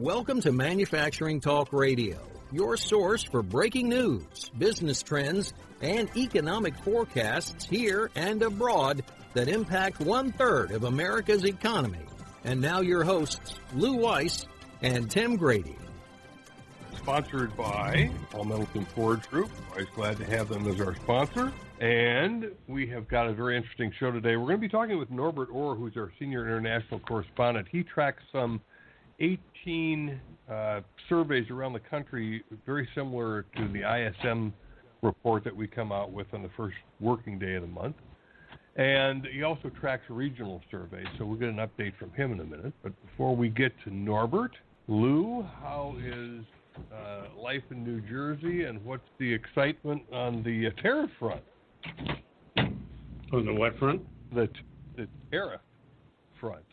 Welcome to Manufacturing Talk Radio, your source for breaking news, business trends, and economic forecasts here and abroad that impact one third of America's economy. And now your hosts, Lou Weiss and Tim Grady. Sponsored by All Metals and Forge Group. Always glad to have them as our sponsor. And we have got a very interesting show today. We're going to be talking with Norbert Ore, who's our senior international correspondent. He tracks some 18 uh, surveys around the country, very similar to the ISM report that we come out with on the first working day of the month. And he also tracks regional surveys, so we'll get an update from him in a minute. But before we get to Norbert, Lou, how is uh, life in New Jersey, and what's the excitement on the uh, tariff front? On the what front? The, the tariff front.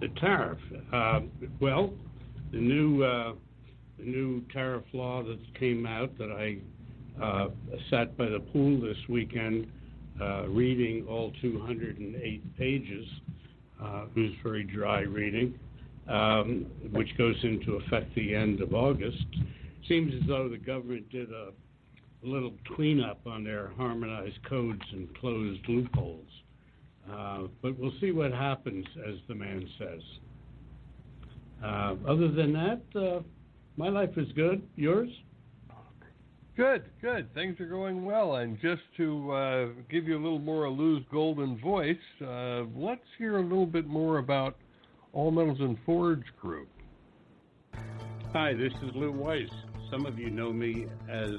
The tariff. Uh, well, the new uh, the new tariff law that came out that I uh, sat by the pool this weekend, uh, reading all 208 pages. Uh, it was very dry reading, um, which goes into effect the end of August. Seems as though the government did a little cleanup on their harmonized codes and closed loopholes. Uh, but we'll see what happens, as the man says. Uh, other than that, uh, my life is good. Yours? Good, good. Things are going well. And just to uh, give you a little more of Lou's golden voice, uh, let's hear a little bit more about All Metals and Forge Group. Hi, this is Lou Weiss. Some of you know me as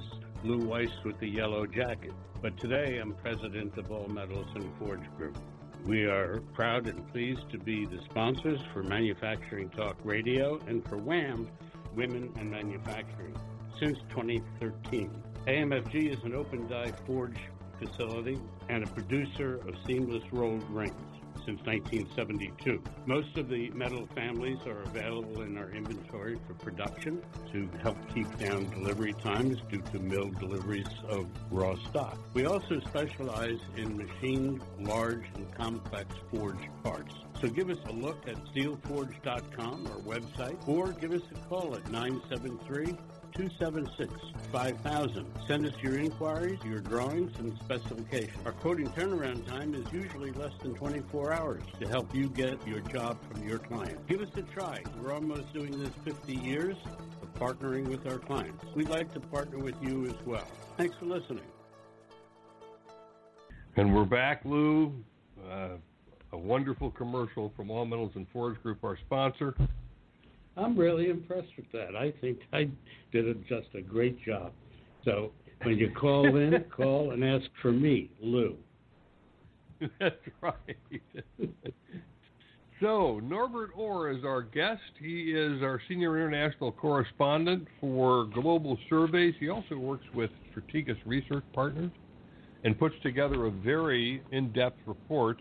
Lou Weiss with the yellow jacket, but today I'm president of All Metals and Forge Group. We are proud and pleased to be the sponsors for Manufacturing Talk Radio and for WHAM, Women and Manufacturing, since 2013. AMFG is an open die forge facility and a producer of seamless rolled rings since 1972. Most of the metal families are available in our inventory for production to help keep down delivery times due to mill deliveries of raw stock. We also specialize in machined, large, and complex forged parts. So give us a look at steelforge.com, our website, or give us a call at 973 276 5000. Send us your inquiries, your drawings, and specifications. Our quoting turnaround time is usually less than 24 hours to help you get your job from your client. Give us a try. We're almost doing this 50 years of partnering with our clients. We'd like to partner with you as well. Thanks for listening. And we're back, Lou. Uh, a wonderful commercial from All Metals and Forge Group, our sponsor. I'm really impressed with that. I think I did a, just a great job. So when you call in, call and ask for me, Lou. That's right. so Norbert Ore is our guest. He is our senior international correspondent for Global Surveys. He also works with Strategas Research Partners and puts together a very in-depth report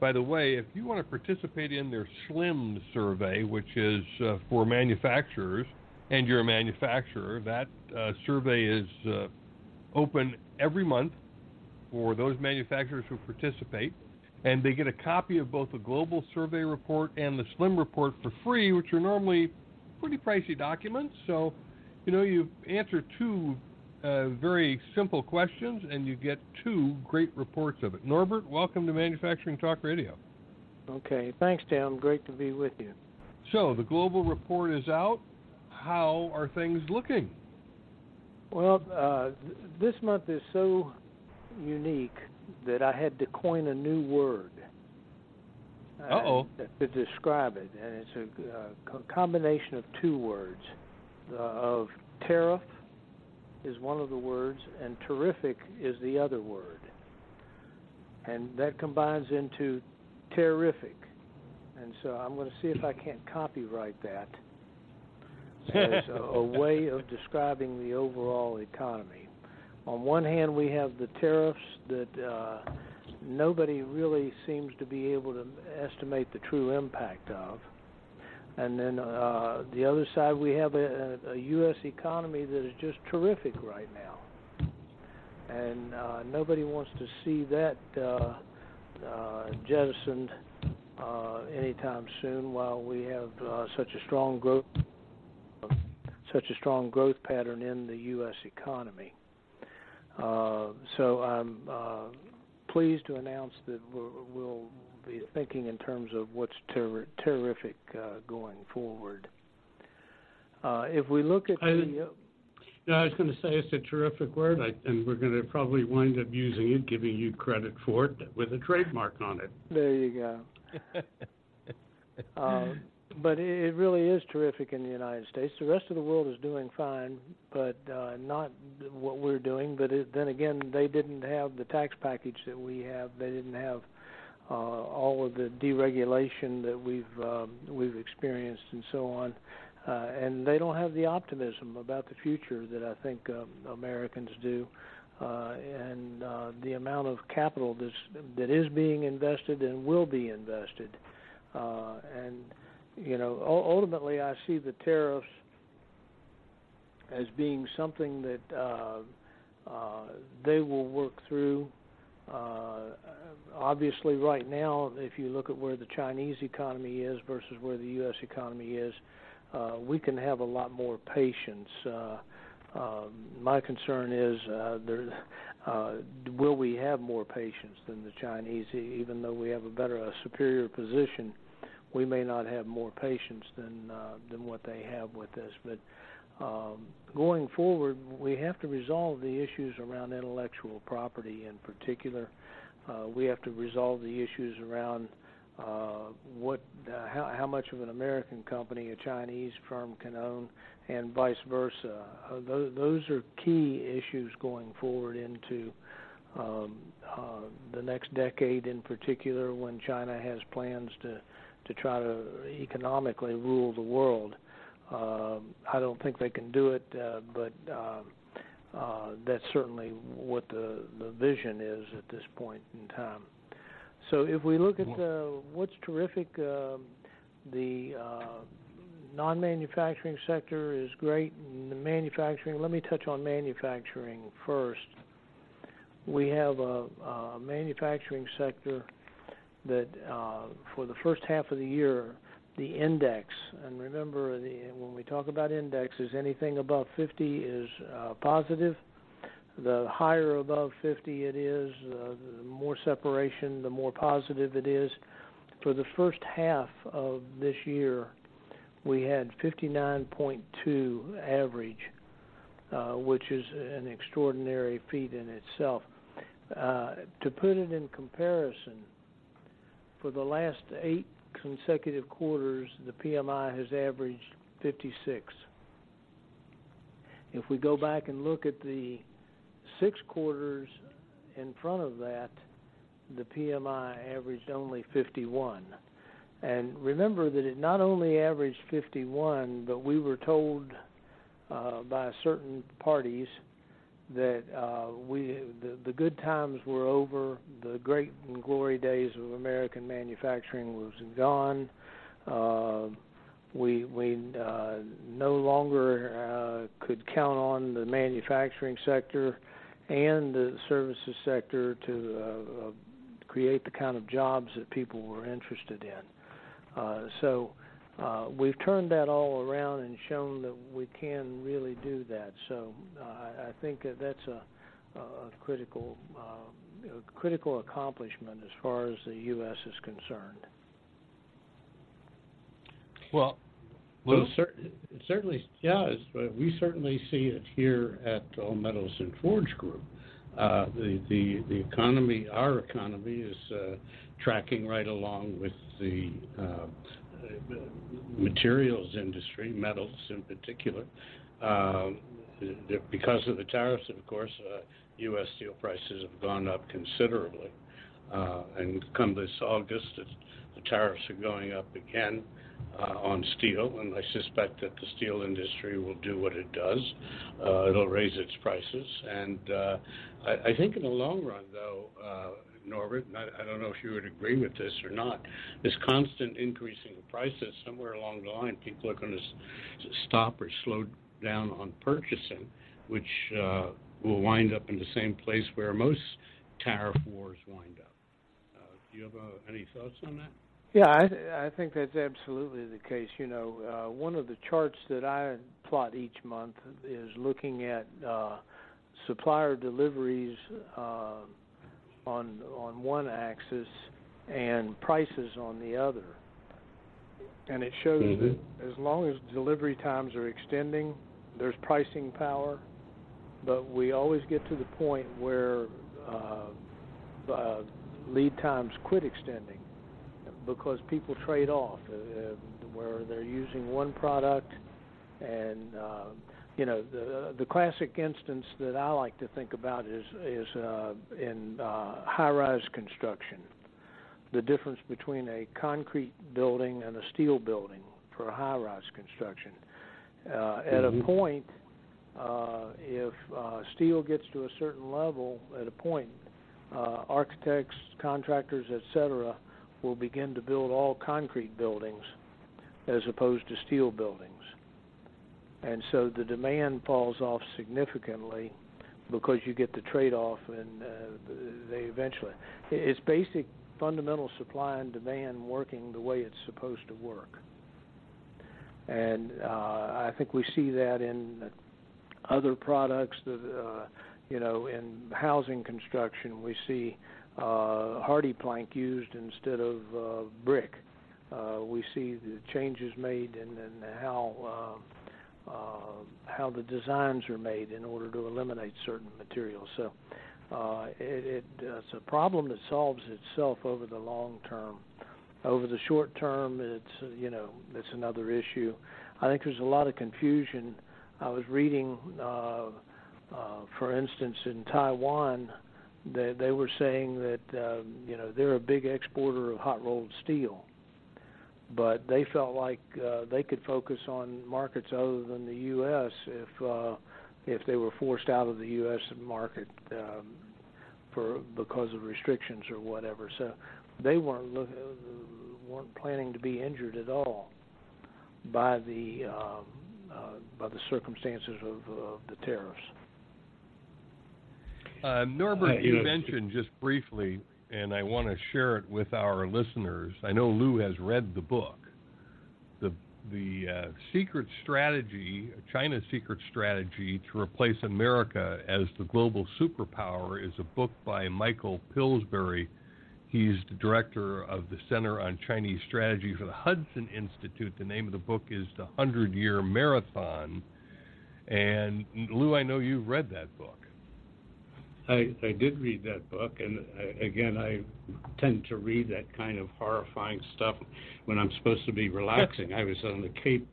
by the way, if you want to participate in their SLIM survey, which is uh, for manufacturers, and you're a manufacturer, that uh, survey is uh, open every month for those manufacturers who participate. And they get a copy of both the global survey report and the SLIM report for free, which are normally pretty pricey documents. So, you know, you answer two uh, very simple questions, and you get two great reports of it. Norbert, welcome to Manufacturing Talk Radio. Okay, thanks, Tim. Great to be with you. So, the global report is out. How are things looking? Well, uh, this month is so unique that I had to coin a new word. Uh-oh. To describe it, and it's a, a combination of two words, uh, of tariff is one of the words, and terrific is the other word. And that combines into tariffic. And so I'm going to see if I can't copyright that as a, a way of describing the overall economy. On one hand, we have the tariffs that uh, nobody really seems to be able to estimate the true impact of. And then uh, the other side, we have a, a, U.S. economy that is just terrific right now, and uh, nobody wants to see that uh, uh, jettisoned uh, anytime soon. While we have uh, such a strong growth such a strong growth pattern in the U.S. economy. So I'm pleased to announce that we'll be thinking in terms of what's ter- tariffic uh, going forward. Uh, if we look at I, the no, I was going to say it's a tariffic word, I, and we're going to probably wind up using it, giving you credit for it with a trademark on it. There you go. uh, but it really is terrific in the United States. The rest of the world is doing fine, but uh, not what we're doing. But it, then again, they didn't have the tax package that we have. They didn't have uh, all of the deregulation that we've um, we've experienced and so on. Uh, and they don't have the optimism about the future that I think um, Americans do. Uh, and uh, the amount of capital that's, that is being invested and will be invested. Uh, and you know, ultimately, I see the tariffs as being something that uh, uh, they will work through. Uh, obviously, right now, if you look at where the Chinese economy is versus where the U.S. economy is, uh, we can have a lot more patience. Uh, uh, my concern is will we have more patience than the Chinese, even though we have a better, a superior position we may not have more patience than than what they have with this. Um, going forward, we have to resolve the issues around intellectual property in particular. Uh, we have to resolve the issues around uh, what, uh, how, how much of an American company a Chinese firm can own, and vice versa. Uh, those, those are key issues going forward into um, uh, the next decade, in particular, when China has plans to to try to economically rule the world. Uh, I don't think they can do it, uh, but uh, uh, that's certainly what the the vision is at this point in time. So if we look at uh, what's terrific, uh, the uh, non-manufacturing sector is great. And the manufacturing. Let me touch on manufacturing first. We have a, a manufacturing sector that uh, for the first half of the year, the index, and remember the, when we talk about indexes, anything above 50 is uh, positive. The higher above 50 it is, uh, the more separation, the more positive it is. For the first half of this year, we had 59.2 average, uh, which is an extraordinary feat in itself. Uh, to put it in comparison, for the last eight consecutive quarters, the PMI has averaged 56. If we go back and look at the six quarters in front of that, the PMI averaged only 51. And remember that it not only averaged 51, but we were told uh, by certain parties that uh, we the, the good times were over. The great and glory days of American manufacturing was gone. Uh, we we uh, no longer uh, could count on the manufacturing sector and the services sector to uh, uh, create the kind of jobs that people were interested in. Uh, so uh, we've turned that all around and shown that we can really do that. So uh, I think that that's a, a critical uh, a critical accomplishment as far as the U.S. is concerned. Well, well, cer- certainly, yeah, we certainly see it here at All Metals and Forge Group. Uh, the, the the economy, our economy, is uh, tracking right along with the uh, materials industry, metals in particular. Um, because of the tariffs, of course, uh, U.S. steel prices have gone up considerably. Uh, and come this August, the tariffs are going up again uh, on steel, and I suspect that the steel industry will do what it does. Uh, it'll raise its prices, and uh, I, I think in the long run, though, uh, Norbert, and I, I don't know if you would agree with this or not, this constant increasing of prices, somewhere along the line, people are going to s- stop or slow down on purchasing, which uh, will wind up in the same place where most tariff wars wind up. Uh, do you have uh, any thoughts on that? Yeah, I, th- I think that's absolutely the case. You know, uh, one of the charts that I plot each month is looking at uh, supplier deliveries uh, on on one axis and prices on the other. And it shows mm-hmm. that as long as delivery times are extending, there's pricing power, but we always get to the point where uh, uh, lead times quit extending because people trade off, uh, where they're using one product and uh, you know the the classic instance that I like to think about is is uh, in uh, high-rise construction. The difference between a concrete building and a steel building for high-rise construction. Uh, at mm-hmm. a point, uh, if uh, steel gets to a certain level, at a point, uh, architects, contractors, etc., will begin to build all concrete buildings as opposed to steel buildings and so the demand falls off significantly because you get the trade-off, and uh, they eventually. It's basic fundamental supply and demand working the way it's supposed to work, and uh, I think we see that in other products that. Uh, you know, in housing construction, we see uh, HardiePlank used instead of uh, brick. Uh, we see the changes made in, in how uh, how the designs are made in order to eliminate certain materials. So uh, it, it, it's a problem that solves itself over the long term. Over the short term, it's you know it's another issue. I think there's a lot of confusion. I was reading, uh, uh, for instance, in Taiwan, they, they were saying that uh, you know they're a big exporter of hot rolled steel, but they felt like uh, they could focus on markets other than the U.S. if uh, if they were forced out of the U.S. market um, for because of restrictions or whatever. So they weren't look, weren't planning to be injured at all by the um, uh, by the circumstances of uh, the tariffs. Uh, Norbert, you mentioned just briefly and I want to share it with our listeners. I know Lou has read the book. The the uh, secret strategy, China's secret strategy to replace America as the global superpower, is a book by Michael Pillsbury. He's the director of the Center on Chinese Strategy for the Hudson Institute. The name of the book is The Hundred Year Marathon. And Lou, I know you've read that book. I, I did read that book, and I, again, I tend to read that kind of horrifying stuff when I'm supposed to be relaxing. I was on the Cape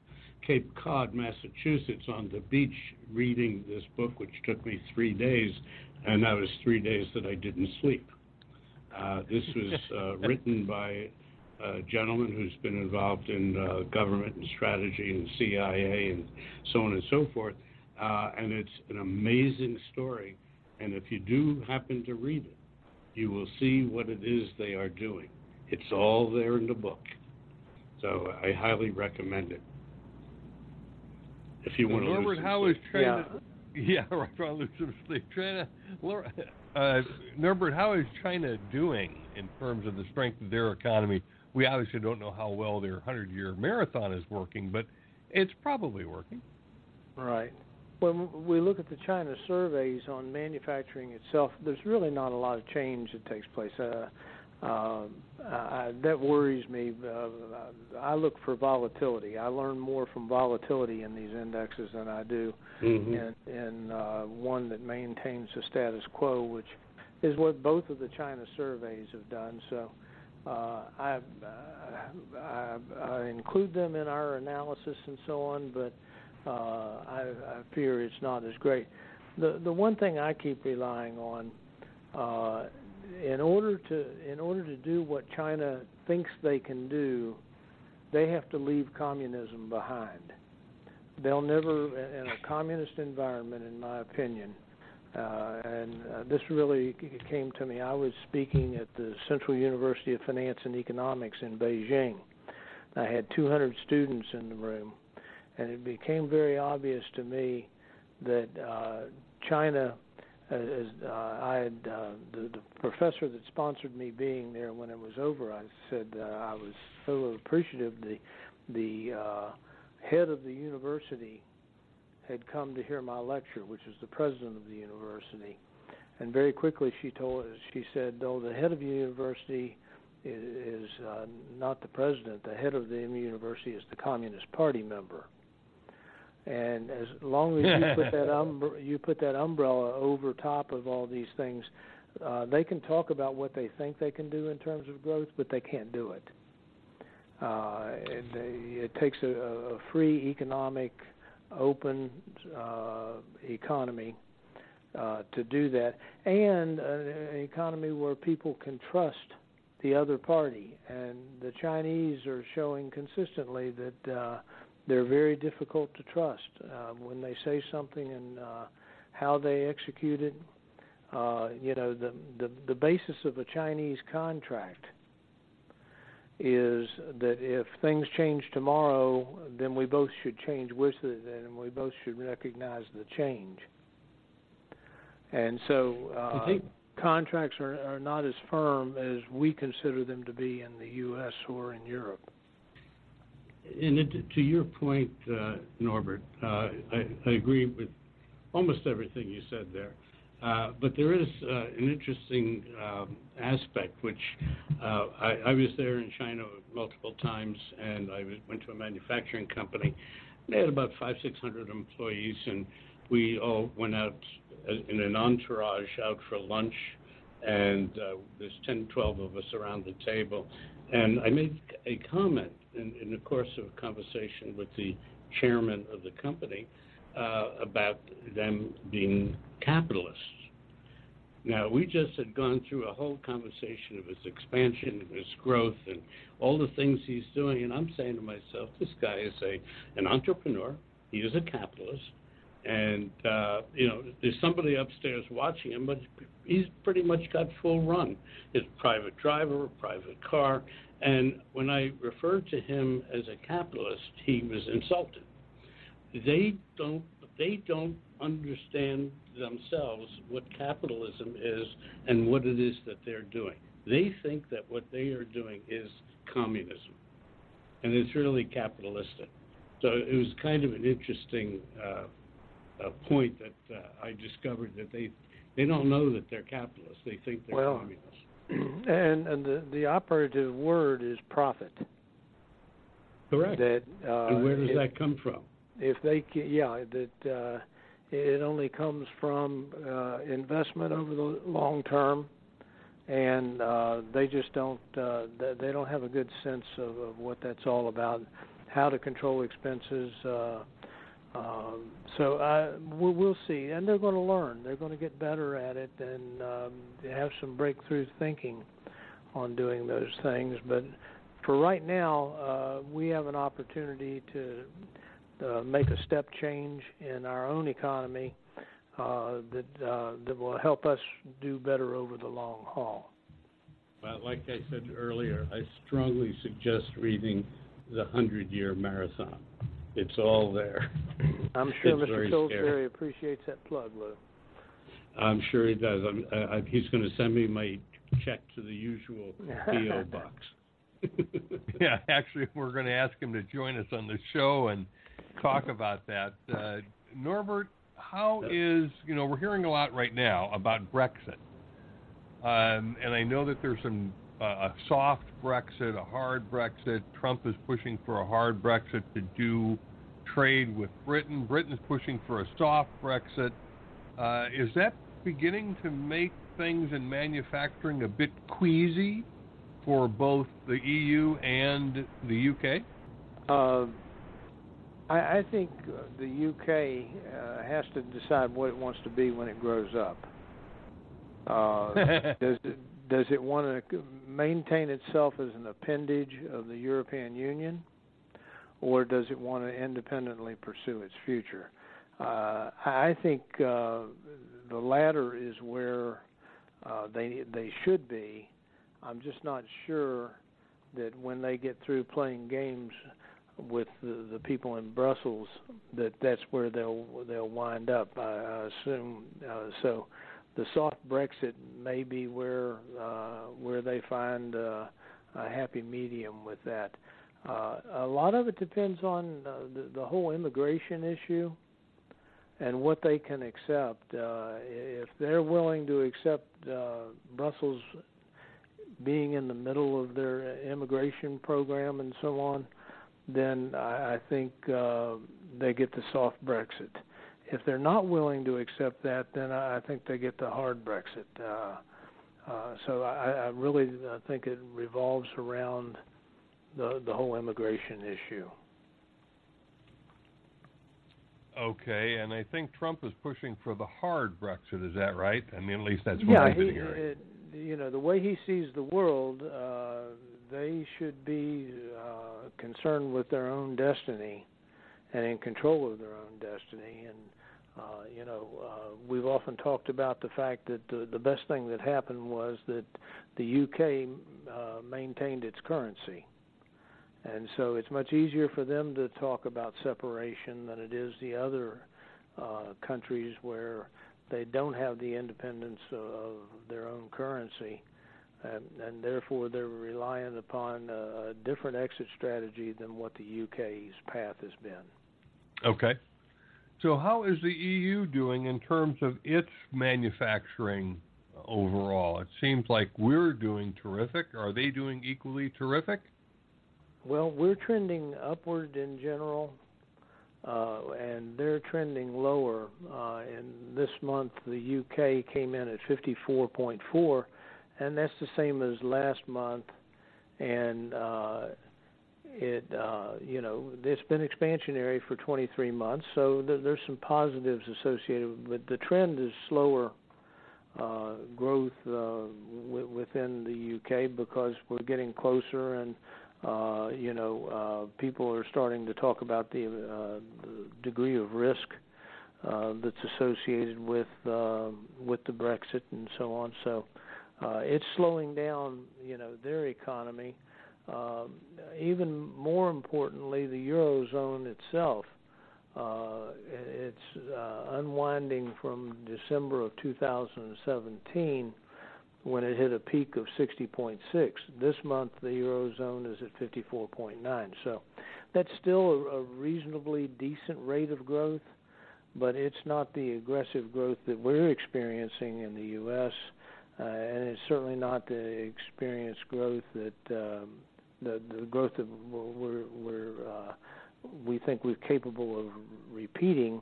Cape Cod, Massachusetts, on the beach reading this book, which took me three days, and that was three days that I didn't sleep. Uh, this was uh, written by a gentleman who's been involved in uh, government and strategy and CIA and so on and so forth, uh, and it's an amazing story and if you do happen to read it, you will see what it is they are doing. It's all there in the book. So I highly recommend it. If you want to Norbert, how is China? Yeah, yeah right. Want to lose some sleep. China, uh, Norbert, how is China doing in terms of the strength of their economy? We obviously don't know how well their hundred-year marathon is working, but it's probably working. Right when we look at the China surveys on manufacturing itself, there's really not a lot of change that takes place. Uh, uh, I, that worries me. Uh, I look for volatility. I learn more from volatility in these indexes than I do mm-hmm. in, in uh, one that maintains the status quo, which is what both of the China surveys have done. So uh, I, uh, I, I include them in our analysis and so on, but I, I fear it's not as great. The the one thing I keep relying on, uh, in order to in order to do what China thinks they can do, they have to leave communism behind. They'll never, in a communist environment, in my opinion, uh, and uh, this really came to me. I was speaking at the Central University of Finance and Economics in Beijing. I had 200 students in the room, and it became very obvious to me that uh, China as uh, I had uh, the, the professor that sponsored me being there when it was over, I said uh, I was so appreciative. The the uh, head of the university had come to hear my lecture, which is the president of the university, and very quickly she told she said, "Oh, the head of the university is, is uh, not the president. The head of the university is the Communist Party member." And as long as you put that um, you put that umbrella over top of all these things, uh, they can talk about what they think they can do in terms of growth, but they can't do it. Uh, it, it takes a, a free economic, open uh, economy uh, to do that, and an economy where people can trust the other party. And the Chinese are showing consistently that uh, they're very difficult to trust uh, when they say something and uh, how they execute it. Uh, you know, the, the the basis of a Chinese contract is that if things change tomorrow, then we both should change with it, and we both should recognize the change. And so, uh, think, contracts are, are not as firm as we consider them to be in the U.S. or in Europe. And it, to your point, uh, Norbert, uh, I, I, agree with almost everything you said there. Uh, but there is uh, an interesting um, aspect, which uh, I, I, was there in China multiple times, and I went to a manufacturing company. They had about five, six hundred employees, and we all went out in an entourage out for lunch, and uh, there's 10, 12 of us around the table. And I made a comment in, in the course of a conversation with the chairman of the company uh, about them being capitalists. Now, we just had gone through a whole conversation of his expansion, and his growth, and all the things he's doing. And I'm saying to myself, this guy is a an entrepreneur. He is a capitalist, and uh, you know, there's somebody upstairs watching him, but he's pretty much got full run. His private driver, private car, and when I referred to him as a capitalist, he was insulted. They don't they don't understand themselves what capitalism is and what it is that they're doing. They think that what they are doing is communism, and it's really capitalistic. So it was kind of an interesting uh, point that uh, I discovered that they they don't know that they're capitalists. They think they're well, communists. and and the the operative word is profit. Correct. That uh, and where does if, that come from? If they can, yeah, that uh, it only comes from uh, investment over the long term, and uh, they just don't uh, they don't have a good sense of, of what that's all about, how to control expenses. Uh, um, so I, we'll, we'll see, and they're going to learn. They're going to get better at it and um, have some breakthrough thinking on doing those things. But for right now, uh, we have an opportunity to uh, make a step change in our own economy uh, that uh, that will help us do better over the long haul. Well, like I said earlier, I strongly suggest reading the Hundred Year Marathon. It's all there. I'm sure it's Mr. Pillsbury appreciates that plug, Lou. I'm sure he does. I, I, he's going to send me my check to the usual PO box. yeah, actually, we're going to ask him to join us on the show and talk about that. Uh, Norbert, how is you know we're hearing a lot right now about Brexit, um, and I know that there's some a soft Brexit, a hard Brexit. Trump is pushing for a hard Brexit to do trade with Britain. Britain's pushing for a soft Brexit. Uh, is that beginning to make things in manufacturing a bit queasy for both the EU and the UK? Uh, I, I, think the UK uh, has to decide what it wants to be when it grows up. Uh, does it, does it want to maintain itself as an appendage of the European Union, or does it want to independently pursue its future? Uh, I think uh, the latter is where uh, they they should be. I'm just not sure that when they get through playing games with the, the people in Brussels, that that's where they'll they'll wind up. I, I assume uh, so. The soft Brexit may be where uh, where they find uh, a happy medium with that. Uh, a lot of it depends on uh, the, the whole immigration issue and what they can accept. Uh, if they're willing to accept uh, Brussels being in the middle of their immigration program and so on, then I, I think uh, they get the soft Brexit. If they're not willing to accept that, then I, I think they get the hard Brexit. Uh, uh, so I, I really think it revolves around the the whole immigration issue. Okay, and I think Trump is pushing for the hard Brexit. Is that right? I mean, at least that's what yeah, I've been hearing. It, you know, the way he sees the world, uh, they should be uh, concerned with their own destiny and in control of their own destiny. And uh, you know, uh, we've often talked about the fact that the, the best thing that happened was that the UK uh, maintained its currency and so it's much easier for them to talk about separation than it is the other uh, countries where they don't have the independence of their own currency, and, and therefore they're reliant upon a different exit strategy than what the UK's path has been. Okay. So, how is the EU doing in terms of its manufacturing overall? It seems like we're doing terrific. Are they doing equally terrific? Well, we're trending upward in general, uh, and they're trending lower. Uh, and this month, the UK came in at 54.4, and that's the same as last month. And uh, it, uh, you know, it's been expansionary for 23 months, so th- there's some positives associated, with but the trend is slower. Uh, growth uh, w- within the UK because we're getting closer and uh, you know, uh, people are starting to talk about the, uh, the degree of risk uh, that's associated with uh, with the Brexit and so on. So uh, it's slowing down, you know, their economy. Uh, even more importantly, the eurozone itself. Uh, it's uh, unwinding from December of 2017 when it hit a peak of 60.6. This month, the eurozone is at 54.9. So that's still a, a reasonably decent rate of growth, but it's not the aggressive growth that we're experiencing in the U.S. Uh, and it's certainly not the experienced growth that um, the growth that we're, we're uh, we think we're capable of repeating.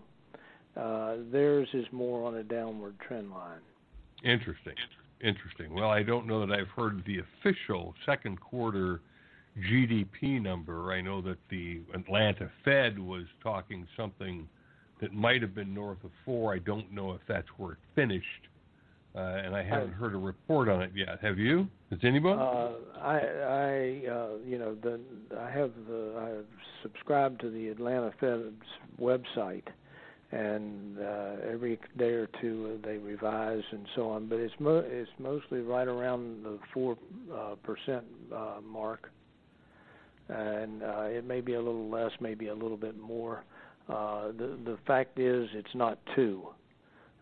Uh, theirs is more on a downward trend line. Interesting. Interesting. Well, I don't know that I've heard the official second quarter GDP number. I know that the Atlanta Fed was talking something that might have been north of four. I don't know if that's where it finished, uh, and I haven't heard a report on it yet. Have you? Has anybody? Uh, I, I, uh, you know, the I have the I subscribed to the Atlanta Fed's website, and uh, every day or two uh, they revise and so on. But it's mo- it's mostly right around the four uh, percent uh, mark, and uh, it may be a little less, maybe a little bit more. Uh, the the fact is, it's not two,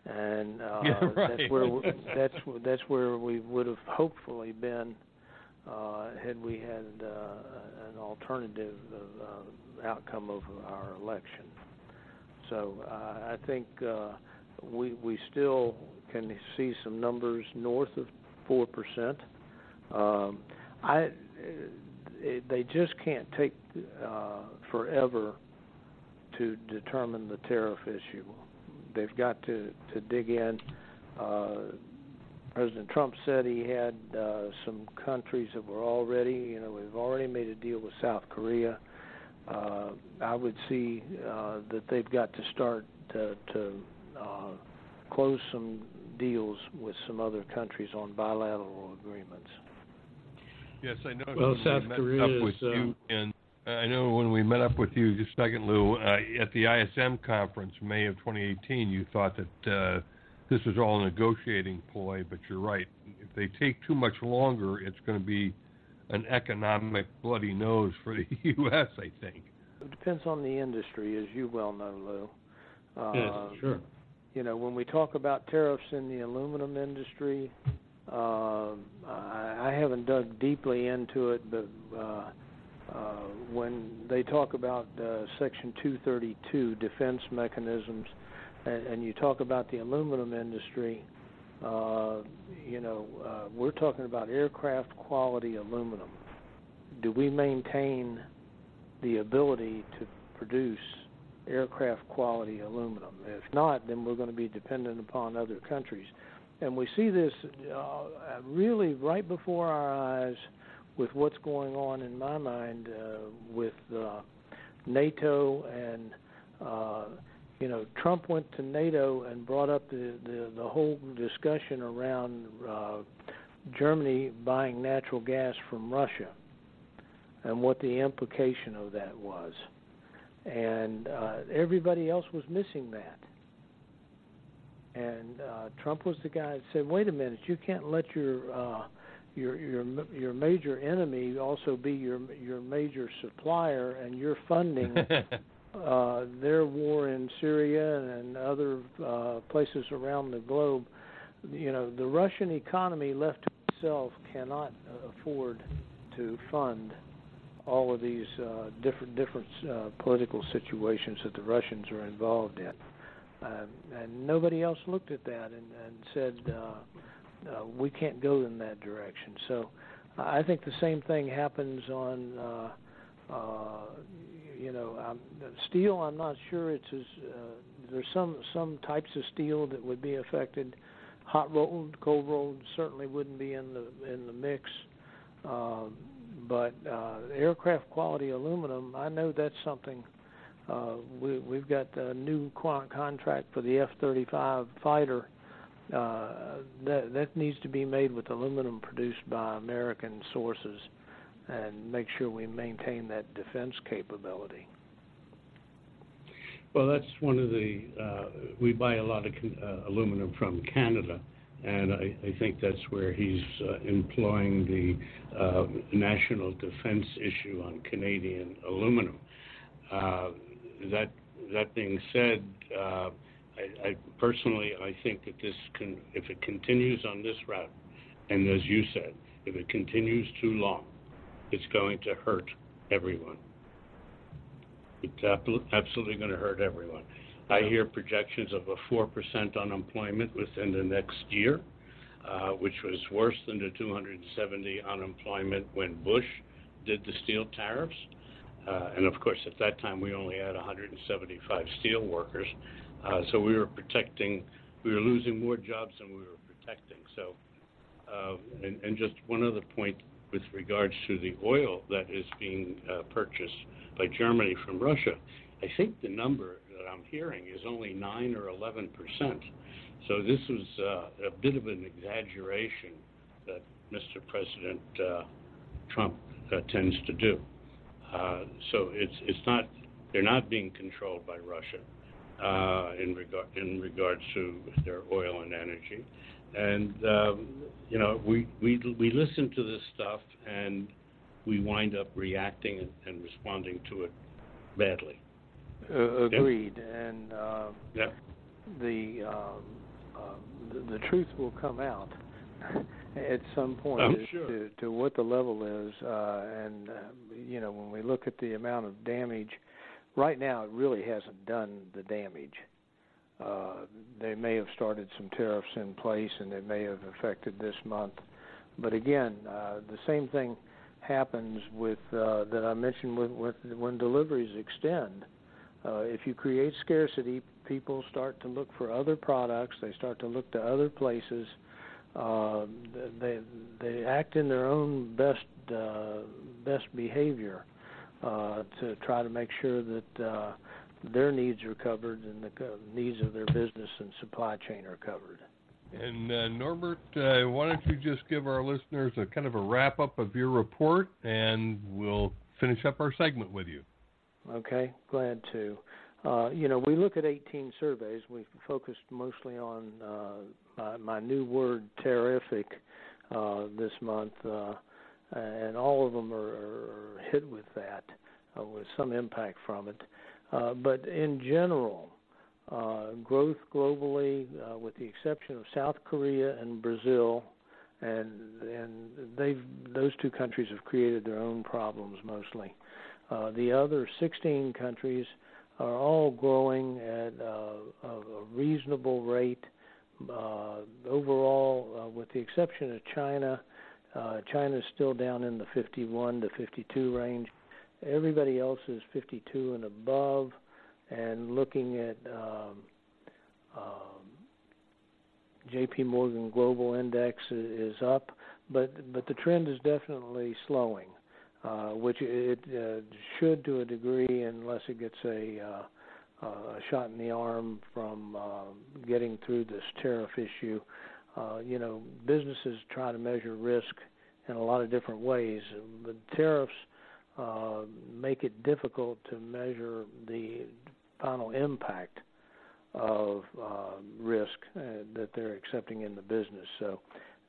and uh, yeah, right. that's where that's that's where we would have hopefully been uh, had we had uh, an alternative uh, outcome of our election. So uh, I think uh, we we still can see some numbers north of four percent. Um, I they just can't take uh, forever to determine the tariff issue. They've got to to dig in. Uh, President Trump said he had uh, some countries that were already, you know, we've already made a deal with South Korea uh, I would see uh, that they've got to start to, to uh, close some deals with some other countries on bilateral agreements. Yes, I know. Well, South Korea met up with is, uh, you, and I know when we met up with you just a second, Lou, uh, at the ISM conference, May of 2018, you thought that uh, this was all a negotiating ploy, but you're right. If they take too much longer, it's going to be an economic bloody nose for the U.S. I think. It depends on the industry, as you well know, Lou. Uh, yes, sure. you know, when we talk about tariffs in the aluminum industry, uh, I, I haven't dug deeply into it, but uh, when they talk about uh, Section 232 defense mechanisms, and, and you talk about the aluminum industry, uh, you know, uh, we're talking about aircraft quality aluminum. Do we maintain the ability to produce aircraft quality aluminum? If not, then we're going to be dependent upon other countries. And we see this uh, really right before our eyes with what's going on in my mind uh, with uh, NATO and uh, you know Trump went to NATO and brought up the the, the whole discussion around uh, Germany buying natural gas from Russia and what the implication of that was, and uh, everybody else was missing that. And uh, Trump was the guy that said, "Wait a minute, you can't let your uh, your your your major enemy also be your your major supplier, and you're funding uh, their war in Syria and other uh, places around the globe. You know, the Russian economy left to itself cannot afford to fund all of these uh, different different uh, political situations that the Russians are involved in. Uh, and nobody else looked at that and, and said, uh, uh, we can't go in that direction. So I think the same thing happens on, uh, uh, you know, um, steel. I'm not sure it's as uh, there's some some types of steel that would be affected. Hot rolled, cold rolled certainly wouldn't be in the in the mix. Uh, but uh, aircraft quality aluminum, I know that's something. Uh, we, we've got a new contract for the F-35 fighter uh, that that needs to be made with aluminum produced by American sources, and make sure we maintain that defense capability. Well, that's one of the. Uh, we buy a lot of uh, aluminum from Canada, and I, I, think that's where he's uh, employing the uh, national defense issue on Canadian aluminum. Uh, that that being said, I, I personally, I think that this can, if it continues on this route, and as you said, if it continues too long, it's going to hurt everyone. It's absolutely going to hurt everyone. I hear projections of a 4% unemployment within the next year, uh, which was worse than the 270 unemployment when Bush did the steel tariffs. Uh, and of course, at that time, we only had 175 steel workers. Uh, so we were protecting, we were losing more jobs than we were protecting. So, uh, and, and, just one other point with regards to the oil that is being uh, purchased by Germany from Russia, I think the number that I'm hearing is only 9 or 11 percent. So this was uh, a bit of an exaggeration that Mr. President uh, Trump uh, tends to do. so it's it's not they're not being controlled by Russia uh, in regard in regards to their oil and energy. And um, you know, we we we listen to this stuff and we wind up reacting and, and responding to it badly. Uh, agreed. Yeah. And uh, yeah. the, um, uh, the, the truth will come out at some point sure. to to what the level is. Uh, and uh, you know, when we look at the amount of damage right now it really hasn't done the damage. Uh, they may have started some tariffs in place and they may have affected this month. But again, uh, the same thing happens with uh, that I mentioned with, with when deliveries extend. Uh, if you create scarcity, people start to look for other products. They start to look to other places. Uh, they they act in their own best uh, best behavior uh, to try to make sure that uh, their needs are covered and the needs of their business and supply chain are covered. And uh, Norbert, uh, why don't you just give our listeners a kind of a wrap up of your report, and we'll finish up our segment with you. Okay, glad to. Uh, you know, we look at 18 surveys. We've focused mostly on uh, my, my, new word, tariffic, uh, this month. And all of them are, are hit with that, uh, with some impact from it. Uh, but in general, uh, growth globally, uh, with the exception of South Korea and Brazil, and and they've those two countries have created their own problems mostly. Uh, the other 16 countries are all growing at uh, a reasonable rate. Uh, overall, uh, with the exception of China, uh, China is still down in the 51 to 52 range. Everybody else is 52 and above, and looking at um, um, J.P. Morgan Global Index is, is up, but but the trend is definitely slowing, uh, which it uh, should to a degree, unless it gets a uh, shot in the arm from uh, getting through this tariff issue. Uh, you know, businesses try to measure risk in a lot of different ways, but tariffs uh, make it difficult to measure the final impact of uh, risk uh, that they're accepting in the business. So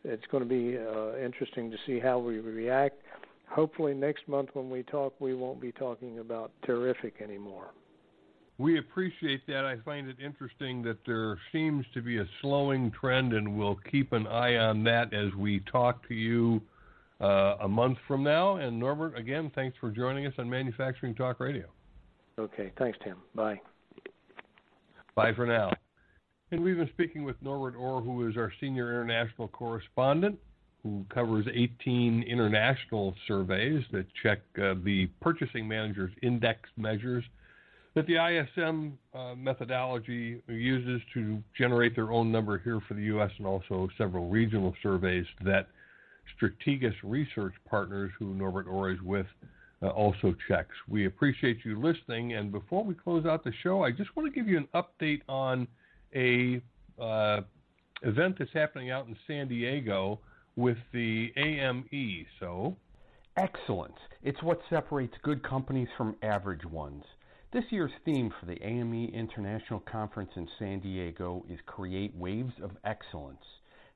it's going to be uh, interesting to see how we react. Hopefully, next month when we talk, we won't be talking about tariffic anymore. We appreciate that. I find it interesting that there seems to be a slowing trend, and we'll keep an eye on that as we talk to you uh, a month from now. And Norbert, again, thanks for joining us on Manufacturing Talk Radio. Okay, thanks, Tim. Bye. Bye for now. And we've been speaking with Norbert Ore, who is our senior international correspondent, who covers 18 international surveys that check uh, the purchasing managers' index measures that the ISM uh, methodology uses to generate their own number here for the U.S. and also several regional surveys that Strategas Research Partners, who Norbert Ore is with, uh, also checks. We appreciate you listening. And before we close out the show, I just want to give you an update on a uh, event that's happening out in San Diego with the AME. So, excellence. It's what separates good companies from average ones. This year's theme for the AME International Conference in San Diego is Create Waves of Excellence.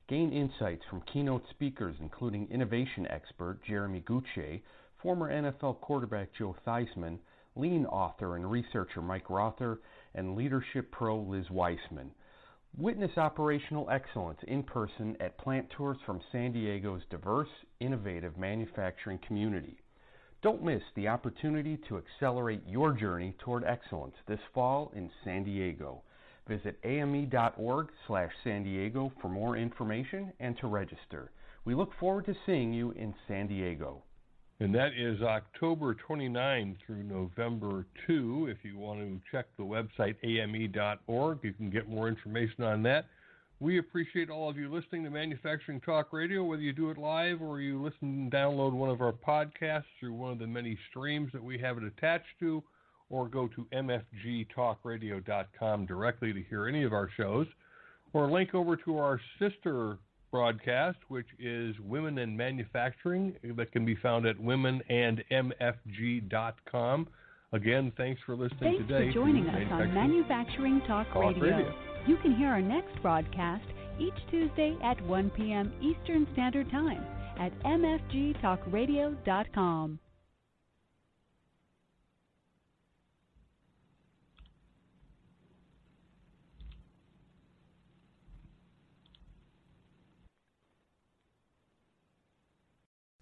Gain insights from keynote speakers including innovation expert Jeremy Gutsche, former NFL quarterback Joe Theismann, lean author and researcher Mike Rother, and leadership pro Liz Wiseman. Witness operational excellence in person at plant tours from San Diego's diverse, innovative manufacturing community. Don't miss the opportunity to accelerate your journey toward excellence this fall in San Diego. Visit ame.org slash San Diego for more information and to register. We look forward to seeing you in San Diego and that is October 29 through November 2. If you want to check the website ame.org, you can get more information on that. We appreciate all of you listening to Manufacturing Talk Radio, whether you do it live or you listen and download one of our podcasts through one of the many streams that we have it attached to, or go to mfgtalkradio.com directly to hear any of our shows, or link over to our sister broadcast, which is Women in Manufacturing, that can be found at womenandmfg.com. Again, thanks for listening thanks today. Thanks for joining us on Manufacturing Talk, Talk Radio. Radio. You can hear our next broadcast each Tuesday at 1 p.m. Eastern Standard Time at mfgtalkradio.com.